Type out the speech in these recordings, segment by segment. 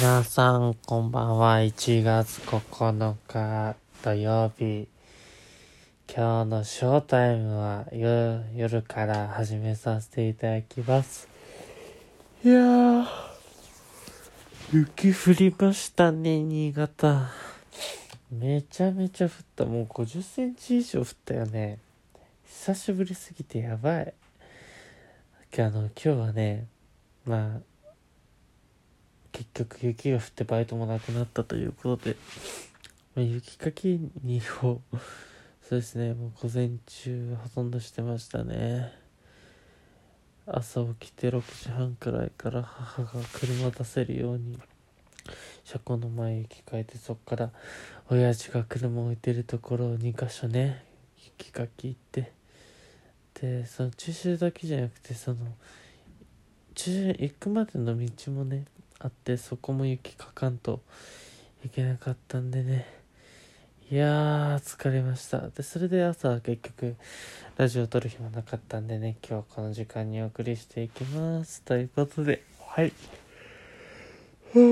皆さん、こんばんは。1月9日土曜日。今日のショータイムは夜夜から始めさせていただきます。いやー、雪降りましたね、新潟。めちゃめちゃ降った。もう50センチ以上降ったよね。久しぶりすぎてやばい。あの、今日はね、まあ、結局雪が降ってバイトもなくなったということで、まあ、雪かきにを そうですねもう午前中ほとんどしてましたね。朝起きて6時半くらいから母が車出せるように車庫の前雪かいてそっから親父が車を置いてるところを2箇所ね雪かき行ってでその駐車だけじゃなくてその駐車行くまでの道もねあってそこも雪かかんといけなかったんでね。いやー疲れました。でそれで朝は結局ラジオ撮る暇なかったんでね今日はこの時間にお送りしていきます。ということではい。いや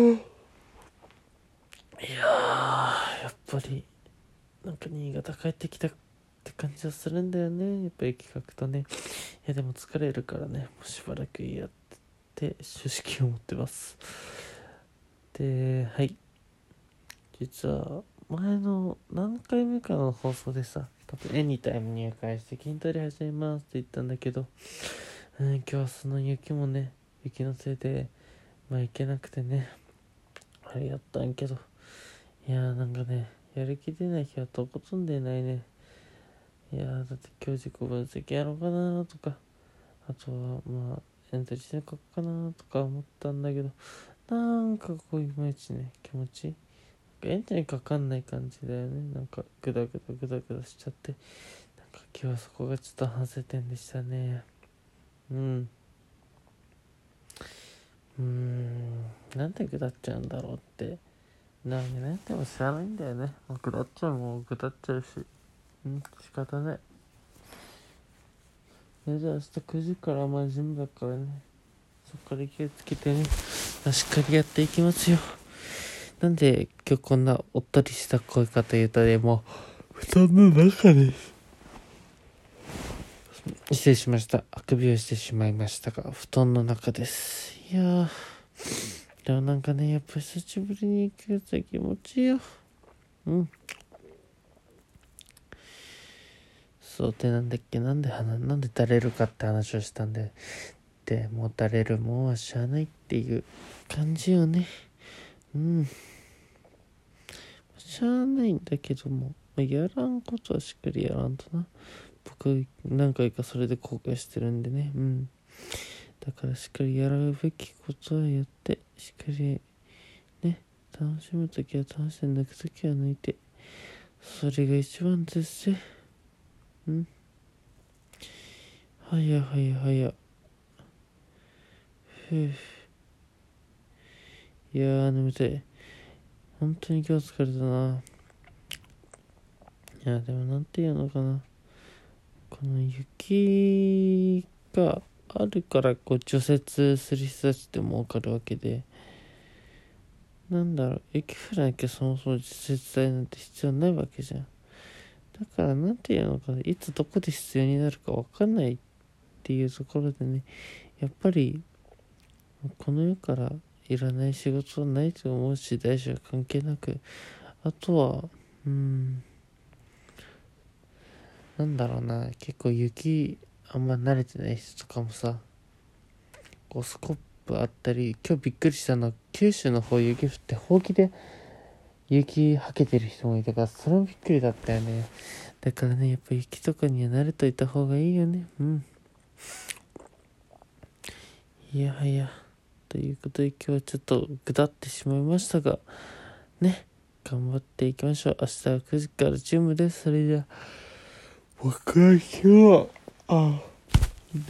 ーやっぱりなんか新潟帰ってきたって感じはするんだよね。やっぱり企画とね。いやでも疲れるからね。もうしばらくいいやって主式を持ってます。ではい。実は前の何回目かの放送でさ多分エニタイム入会して筋トレ始めますって言ったんだけど、うん、今日はその雪もね雪のせいでまあ行けなくてねあれやったんけど。いやーなんかねやる気出ない日はとことんでないね。いやだって今日自己分析やろうかなとか。あとはまあエントリーして書くかなとか思ったんだけどなんかこういまいちね気持ちエントリーかかんない感じだよね。なんかグダグダグダグダしちゃってなんか今日はそこがちょっと反省点でしたね。うん。うんなんでぐだっちゃうんだろうって。何年でも知らないんだよね。もうぐだっちゃうもうぐだっちゃうし。うん仕方ない。えじゃあ明日9時からまあジムだからね。そっから気をつけてね。しっかりやっていきますよ。なんで今日こんなおっとりした声かというとねも布団の中です。失礼しました。あくびをしてしまいましたが布団の中です。いやでもなんかねやっぱ久しぶりに行くやつは気持ちいいよ。うん。そうでなんだっけ？なんで鼻なんで垂れるかって話をしたんででもう垂れるもんはしゃあないっていう感じよね。うん。しゃあないんだけどもやらんことはしっかりやらんとな。僕何回かそれで後悔してるんでね。うん。だからしっかりやるべきことはやってしっかりね楽しむ時は楽しんで抜く時は抜いてそれが一番ですぜ。ん。はやはやはやふう。いやー眠たい。本当に今日疲れたな。いやでもなんていうのかな。この雪があるからこう除雪する人たちでもわかるわけで。なんだろう。雪降らなきゃそもそも除雪剤なんて必要ないわけじゃん。だからなんていうのかいつどこで必要になるかわかんないっていうところでねやっぱりこの世からいらない仕事はないと思うし大小関係なくあとはうんなんだろうな結構雪あんま慣れてない人とかもさこうスコップあったり今日びっくりしたのは九州の方雪降ってほうきで雪はけてる人もいたからそれもびっくりだったよね。だからねやっぱ雪とかには慣れといた方がいいよね。うん。いやはや。ということで今日はちょっとぐだってしまいましたがね。頑張っていきましょう。明日は9時からジムです。それじゃあ僕は今日はあ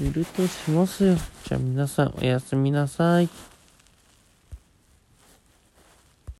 寝るとしますよ。じゃあ皆さんおやすみなさい。